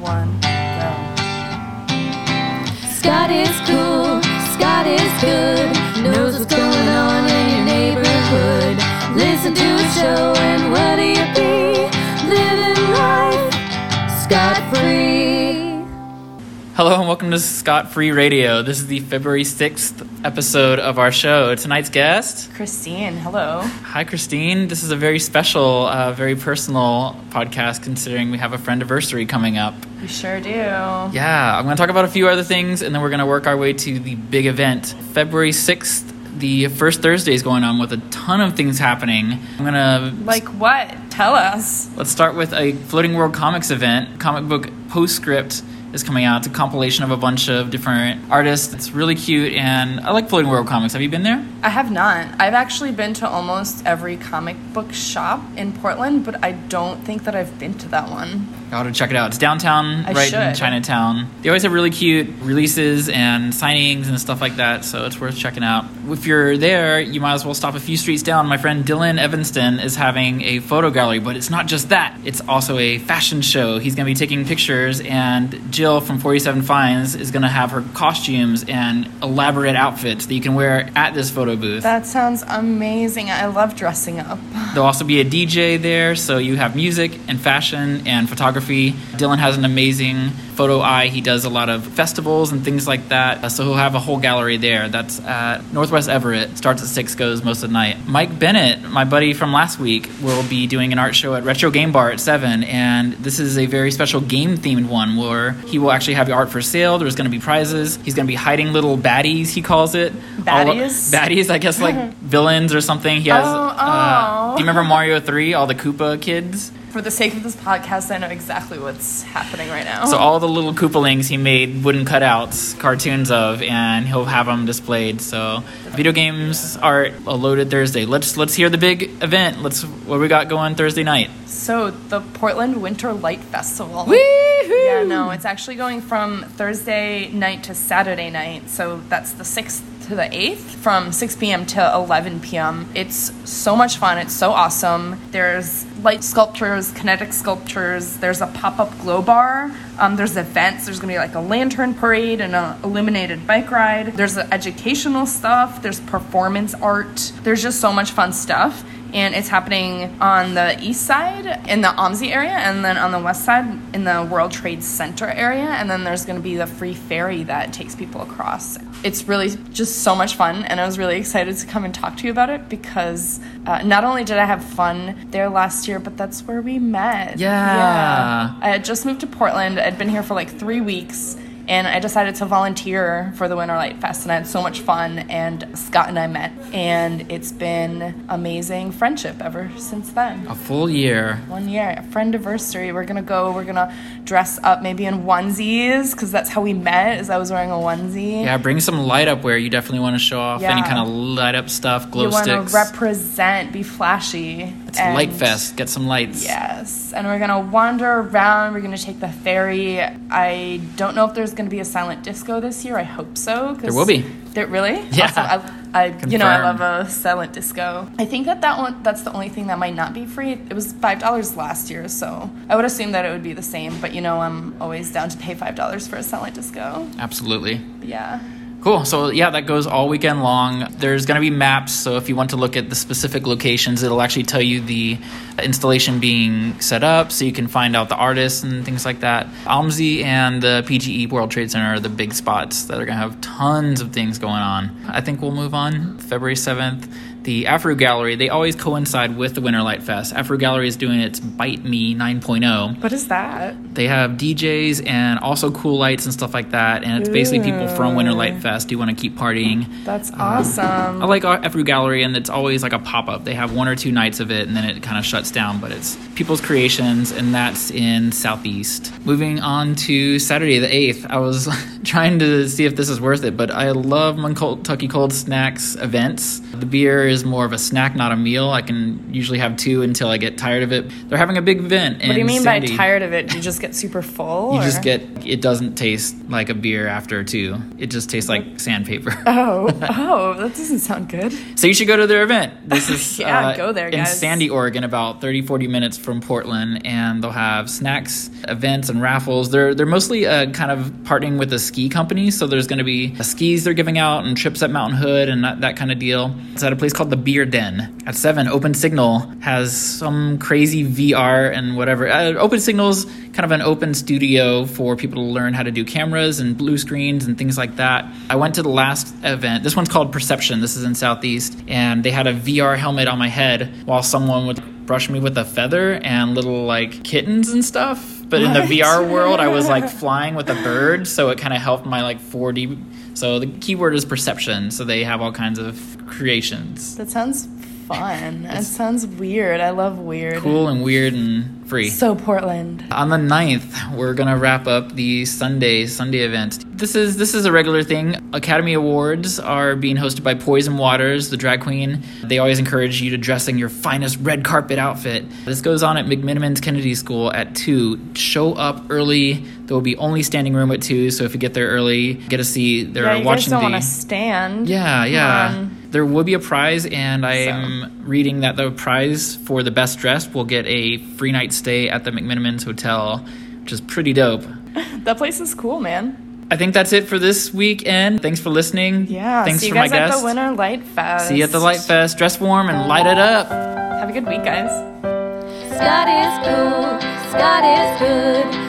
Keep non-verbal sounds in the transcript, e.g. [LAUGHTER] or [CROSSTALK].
one, go. Scott is cool, Scott is good, knows what's going on in your neighborhood. Listen to his show and what do you be? Living life Scott free. Hello and welcome to Scott Free Radio. This is the February 6th episode of our show. Tonight's guest, Christine, hello. hi Christine. This is a very special, uh, very personal podcast considering we have a friend anniversary coming up. We sure do. Yeah, I'm going to talk about a few other things and then we're going to work our way to the big event. February 6th, the first Thursday is going on with a ton of things happening. I'm going to Like what? Tell us. Let's start with a Floating World Comics event. Comic book Postscript is coming out. It's a compilation of a bunch of different artists. It's really cute, and I like Floating World Comics. Have you been there? I have not. I've actually been to almost every comic book shop in Portland, but I don't think that I've been to that one. You ought to check it out. It's downtown, I right in. Chinatown. They always have really cute releases and signings and stuff like that, so it's worth checking out. If you're there, you might as well stop a few streets down. My friend Dylan Evanston is having a photo gallery, but it's not just that. It's also a fashion show. He's going to be taking pictures, and Jill from 47 Finds is going to have her costumes and elaborate outfits that you can wear at this photo booth. That sounds amazing. I love dressing up. There'll also be a DJ there, so you have music and fashion and photography. Dylan has an amazing photo eye. He does a lot of festivals and things like that, Uh, so he'll have a whole gallery there. That's at Northwest Everett. Starts at 6, goes most of the night. Mike Bennett, my buddy from last week, will be doing an art show at Retro Game Bar at 7, and this is a very special game themed one where he will actually have art for sale. There's going to be prizes. He's going to be hiding little baddies, he calls it. All- Baddies? baddies, I guess, like [LAUGHS] villains or something. He has. Oh, uh, oh. do you remember Mario 3? All the Koopa kids? For the sake of this podcast, I know exactly what's happening right now. So all the little Koopalings he made wooden cutouts, cartoons of, and he'll have them displayed. So video games are a loaded Thursday. Let's let's hear the big event. Let's what we got going Thursday night. So the Portland Winter Light Festival. Woohoo! Yeah, no, it's actually going from Thursday night to Saturday night. So that's the 6th to the 8th from 6 p.m. to 11 p.m. It's so much fun. It's so awesome. There's light sculptures, kinetic sculptures. There's a pop up glow bar. Um, there's events. There's going to be like a lantern parade and an illuminated bike ride. There's educational stuff. There's performance art. There's just so much fun stuff and it's happening on the east side in the OMSI area, and then on the west side in the World Trade Center area, and then there's going to be the free ferry that takes people across. It's really just so much fun, and I was really excited to come and talk to you about it because uh, not only did I have fun there last year, but that's where we met. Yeah. I had just moved to Portland. I'd been here for like three weeks. And I decided to volunteer for the Winter Light Fest, and I had so much fun. And Scott and I met, and it's been amazing friendship ever since then. A full year. One year, a friend anniversary. We're gonna go. We're gonna dress up maybe in onesies because that's how we met. Is I was wearing a onesie. Yeah, bring some light up wear. You definitely want to show off any kind of light up stuff, glow you want to represent, be flashy. it's and- Light Fest. Get some lights. Yes, and we're gonna wander around. We're gonna take the ferry. I don't know if there's gonna be a silent disco this year. I hope so. 'cause There will be. There really? Yeah. Awesome. I, I you know, I love a silent disco. I think that that one that's the only thing that might not be free. It was five dollars last year, so I would assume that it would be the same. But you know, I'm always down to pay five dollars for a silent disco. Absolutely. Yeah. Cool. So yeah, that goes all weekend long. There's going to be maps, so if you want to look at the specific locations, it'll actually tell you the installation being set up, so you can find out the artists and things like that. OMSI and the PGE World Trade Center are the big spots that are going to have tons of things going on. I think we'll move on February 7th. The Afro Gallery, they always coincide with the Winter Light Fest. Afro Gallery is doing its Bite Me 9.0 What is that? they have DJs and also cool lights and stuff like that. And it's basically people from Winter Light Fest who want to keep partying. That's um, awesome. I like Afro Gallery, and it's always like a pop up. They have one or two nights of it, and then it kind of shuts down. But it's people's creations, and that's in Southeast. Moving on to Saturday the eighth, I was [LAUGHS] trying to see if this is worth it, but I love Kentucky Cold Snacks events. The beer is more of a snack, not a meal. I can usually have two until I get tired of it. They're having a big event. what do you mean by tired of it? Do you just get super full? You or- just get it doesn't taste like a beer after two. It just tastes like sandpaper. Oh, [LAUGHS] oh, that doesn't sound good. so you should go to their event. This [LAUGHS] is Yeah, uh, go there, in guys. Sandy, Oregon, about 30 40 minutes from Portland, and they'll have snacks, events, and raffles. They're they're mostly uh, kind of partnering with a ski company, so there's going to be skis they're giving out and trips at Mountain Hood and that, that kind of deal. It's at a place called the Beer Den. At seven, Open Signal has some crazy VR and whatever. Uh, open Signal's kind of an open studio for people to learn how to do cameras and blue screens and things like that. I went to the last event. This one's called Perception. This is in Southeast, and they had a VR helmet on my head while someone would brush me with a feather and little like kittens and stuff. But in the VR world, I was like flying with a bird, so it kind of helped my like 4D. So the keyword is perception. So they have all kinds of creations, That sounds fun. That sounds weird. I love weird. cool and weird and free. So Portland. On the 9th, we're gonna wrap up the Sunday Sunday event. This is this is a regular thing. Academy Awards are being hosted by Poison Waters, the drag queen. They always encourage you to dress in your finest red carpet outfit. This goes on at McMenamins Kennedy School at two. Show up early. There will be only standing room at two, so if you get there early, get a seat. They're Yeah, you guys watching don't the want to stand. yeah, yeah. on. There will be a prize, and I'm reading that the prize for the best dressed will get a free night stay at the McMenamins Hotel, which is pretty dope. [LAUGHS] That place is cool, man. I think that's it for this weekend. Thanks for listening. Yeah. Thanks see you for guys my at the Winter Light Fest. See you at the Light Fest. Dress warm and light it up. Have a good week, guys. Scott is cool, Scott is good.